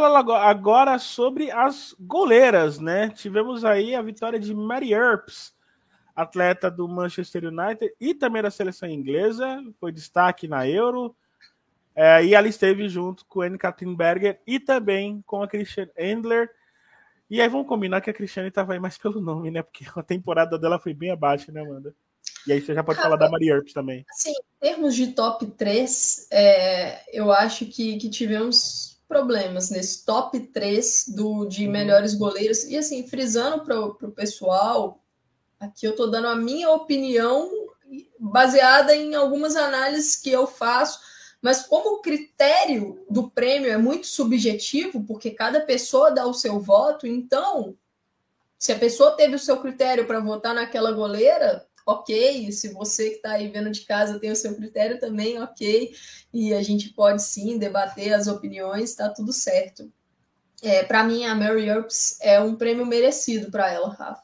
falar agora sobre as goleiras, né? Tivemos aí a vitória de Mary Earps, atleta do Manchester United e também da seleção inglesa, foi destaque na Euro. É, e ela esteve junto com Anne Katrinberger e também com a Christian Endler. E aí vamos combinar que a Cristiane estava aí mais pelo nome, né? Porque a temporada dela foi bem abaixo, né, Amanda? E aí você já pode falar da Maria Earps também. Assim, em termos de top 3, é, eu acho que, que tivemos problemas nesse top 3 do, de uhum. melhores goleiros. E assim, frisando para o pessoal, aqui eu estou dando a minha opinião baseada em algumas análises que eu faço, mas como o critério do prêmio é muito subjetivo, porque cada pessoa dá o seu voto, então, se a pessoa teve o seu critério para votar naquela goleira, ok. Se você que está aí vendo de casa tem o seu critério também, ok. E a gente pode sim debater as opiniões, está tudo certo. É, para mim, a Mary Earps é um prêmio merecido para ela, Rafa.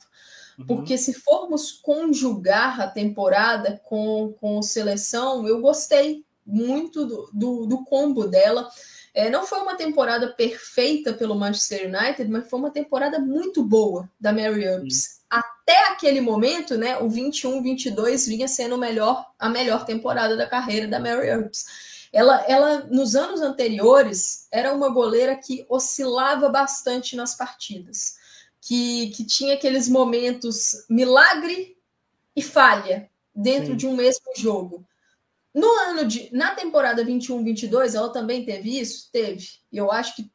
Uhum. Porque se formos conjugar a temporada com, com seleção, eu gostei muito do, do, do combo dela. É, não foi uma temporada perfeita pelo Manchester United, mas foi uma temporada muito boa da Mary Earps. Até aquele momento, né, o 21-22 vinha sendo melhor, a melhor temporada da carreira da Mary Earps. Ela, ela, nos anos anteriores, era uma goleira que oscilava bastante nas partidas, que, que tinha aqueles momentos milagre e falha dentro Sim. de um mesmo jogo. No ano de. Na temporada 21-22, ela também teve isso? Teve. E eu acho que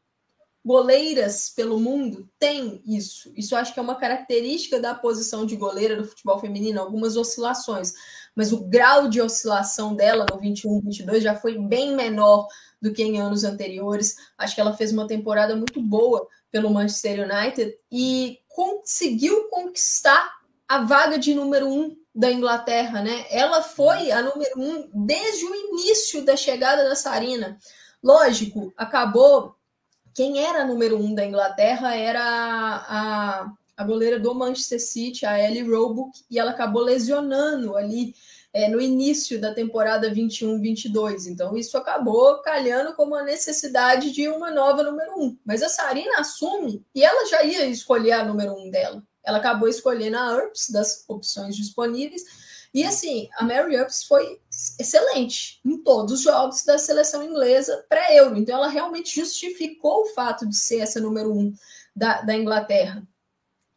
goleiras pelo mundo têm isso. Isso acho que é uma característica da posição de goleira do futebol feminino, algumas oscilações. Mas o grau de oscilação dela no 21-22 já foi bem menor do que em anos anteriores. Acho que ela fez uma temporada muito boa pelo Manchester United e conseguiu conquistar a vaga de número um da Inglaterra, né? Ela foi a número um desde o início da chegada da Sarina. Lógico, acabou. Quem era número um da Inglaterra era a, a goleira do Manchester City, a Ellie Roebuck, e ela acabou lesionando ali é, no início da temporada 21-22. Então, isso acabou calhando como a necessidade de uma nova número um. Mas a Sarina assume e ela já ia escolher a número um dela. Ela acabou escolhendo a URPS das opções disponíveis. E assim, a Mary Earps foi excelente em todos os jogos da seleção inglesa pré-euro. Então, ela realmente justificou o fato de ser essa número um da, da Inglaterra.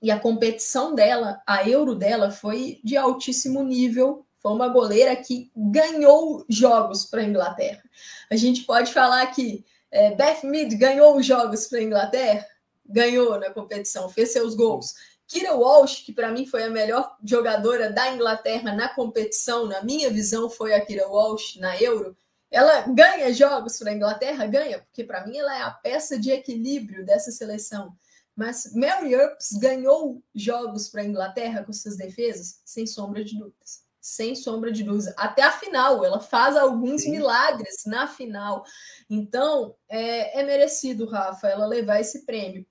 E a competição dela, a euro dela, foi de altíssimo nível. Foi uma goleira que ganhou jogos para a Inglaterra. A gente pode falar que é, Beth Mead ganhou jogos para a Inglaterra? Ganhou na competição, fez seus gols. Kira Walsh, que para mim foi a melhor jogadora da Inglaterra na competição, na minha visão, foi a Kira Walsh na Euro. Ela ganha jogos para a Inglaterra? Ganha, porque para mim ela é a peça de equilíbrio dessa seleção. Mas Mary Earps ganhou jogos para a Inglaterra com suas defesas? Sem sombra de dúvidas. Sem sombra de dúvidas. Até a final, ela faz alguns Sim. milagres na final. Então, é, é merecido, Rafa, ela levar esse prêmio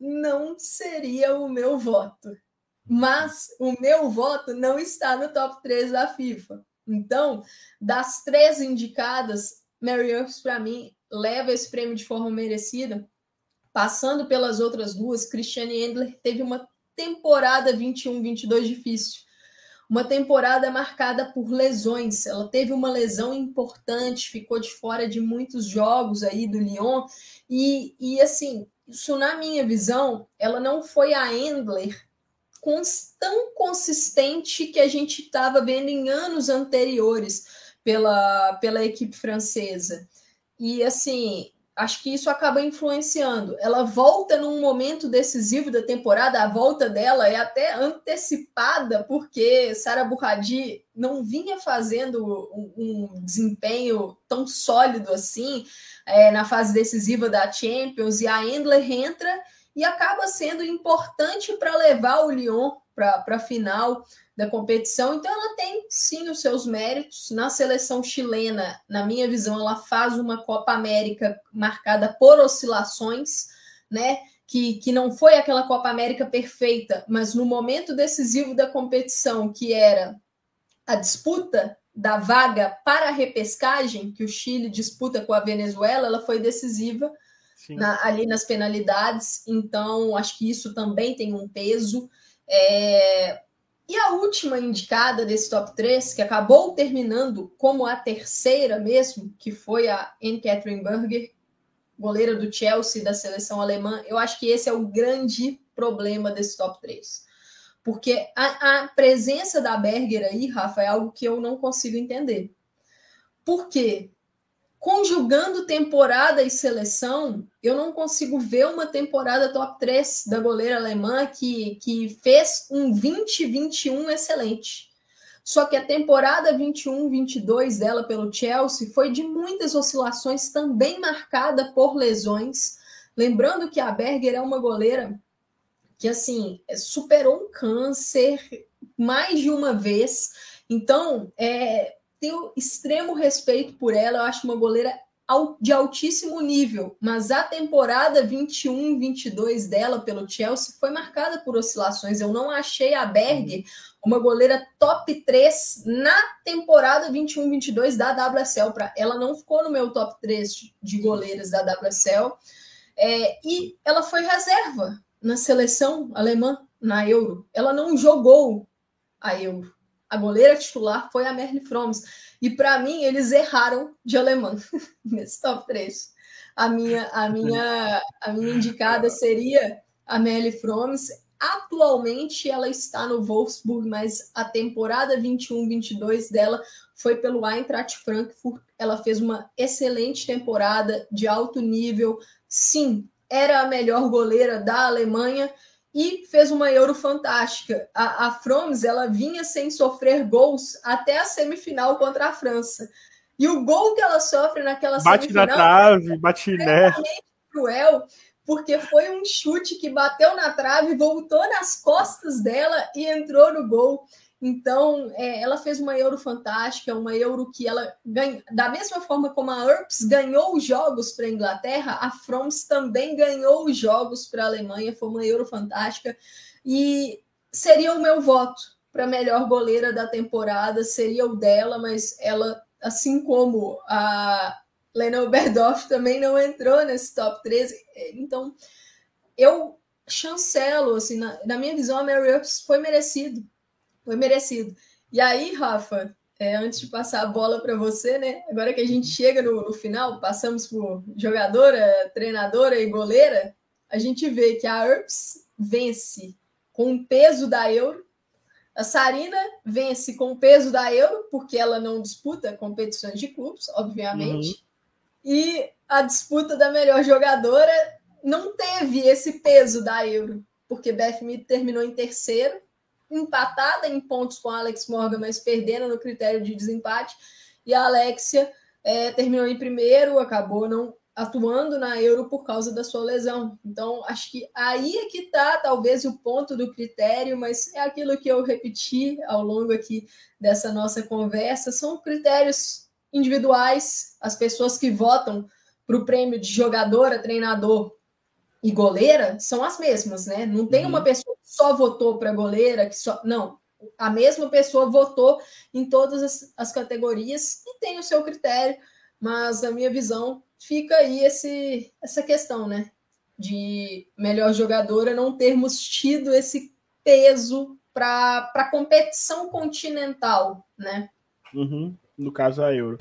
não seria o meu voto. Mas o meu voto não está no top 3 da FIFA. Então, das três indicadas, Mary Earps, para mim, leva esse prêmio de forma merecida. Passando pelas outras duas, Christiane Endler teve uma temporada 21-22 difícil. Uma temporada marcada por lesões. Ela teve uma lesão importante, ficou de fora de muitos jogos aí do Lyon. E, e assim, isso, na minha visão, ela não foi a Endler tão consistente que a gente estava vendo em anos anteriores pela, pela equipe francesa. E assim, acho que isso acaba influenciando. Ela volta num momento decisivo da temporada, a volta dela é até antecipada, porque Sara Burradi não vinha fazendo um, um desempenho tão sólido assim é, na fase decisiva da Champions, e a Endler entra e acaba sendo importante para levar o Lyon para a final da competição. Então, ela tem sim os seus méritos. Na seleção chilena, na minha visão, ela faz uma Copa América marcada por oscilações, né? Que, que não foi aquela Copa América perfeita, mas no momento decisivo da competição, que era a disputa da vaga para a repescagem, que o Chile disputa com a Venezuela, ela foi decisiva na, ali nas penalidades, então acho que isso também tem um peso. É... E a última indicada desse top 3, que acabou terminando como a terceira mesmo, que foi a Anne Catherine Berger, goleira do Chelsea da seleção alemã, eu acho que esse é o grande problema desse top 3. Porque a, a presença da Berger aí, Rafa, é algo que eu não consigo entender. Por quê? Conjugando temporada e seleção, eu não consigo ver uma temporada top 3 da goleira alemã que, que fez um 20-21 excelente. Só que a temporada 21-22 dela pelo Chelsea foi de muitas oscilações, também marcada por lesões. Lembrando que a Berger é uma goleira que, assim, superou um câncer mais de uma vez. Então, é, tenho extremo respeito por ela, eu acho uma goleira de altíssimo nível, mas a temporada 21-22 dela pelo Chelsea foi marcada por oscilações. Eu não achei a Berg uma goleira top 3 na temporada 21-22 da WSL. Ela não ficou no meu top 3 de goleiras da WSL. É, e ela foi reserva na seleção alemã na Euro. Ela não jogou a Euro a goleira titular foi a Merle Froms. E para mim, eles erraram de alemão nesse top 3. A minha, a minha, a minha indicada seria a Merle Froms. Atualmente ela está no Wolfsburg, mas a temporada 21-22 dela foi pelo Eintracht Frankfurt. Ela fez uma excelente temporada de alto nível. Sim, era a melhor goleira da Alemanha e fez uma Euro fantástica. A, a Froms ela vinha sem sofrer gols até a semifinal contra a França. E o gol que ela sofre naquela bate semifinal na trave, bate né? cruel, porque foi um chute que bateu na trave, voltou nas costas dela e entrou no gol. Então, é, ela fez uma Euro fantástica, uma Euro que ela ganha, da mesma forma como a URPS ganhou os jogos para a Inglaterra, a Froms também ganhou os jogos para a Alemanha, foi uma Euro fantástica. E seria o meu voto para melhor goleira da temporada, seria o dela, mas ela, assim como a Lena Oberdorf também não entrou nesse top 13, então eu chancelo, assim, na, na minha visão, a Mary Ups foi merecido foi merecido. E aí, Rafa, é, antes de passar a bola para você, né? Agora que a gente chega no, no, final, passamos por jogadora, treinadora e goleira, a gente vê que a URPS vence com o peso da Euro, a Sarina vence com o peso da Euro, porque ela não disputa competições de clubes, obviamente, uhum. e a disputa da melhor jogadora não teve esse peso da Euro, porque Beth Mead terminou em terceiro empatada em pontos com a Alex Morgan, mas perdendo no critério de desempate. E a Alexia é, terminou em primeiro, acabou não atuando na Euro por causa da sua lesão. Então, acho que aí é que está talvez o ponto do critério, mas é aquilo que eu repeti ao longo aqui dessa nossa conversa, são critérios individuais, as pessoas que votam para o prêmio de jogadora, treinador e goleira são as mesmas, né? Não tem uhum. uma pessoa que só votou para goleira, que só. Não. A mesma pessoa votou em todas as, as, categorias e tem o seu critério, mas na minha visão fica aí esse, essa questão, né? De melhor jogadora não termos tido esse peso para a competição continental, né? Uhum. No caso, a Euro.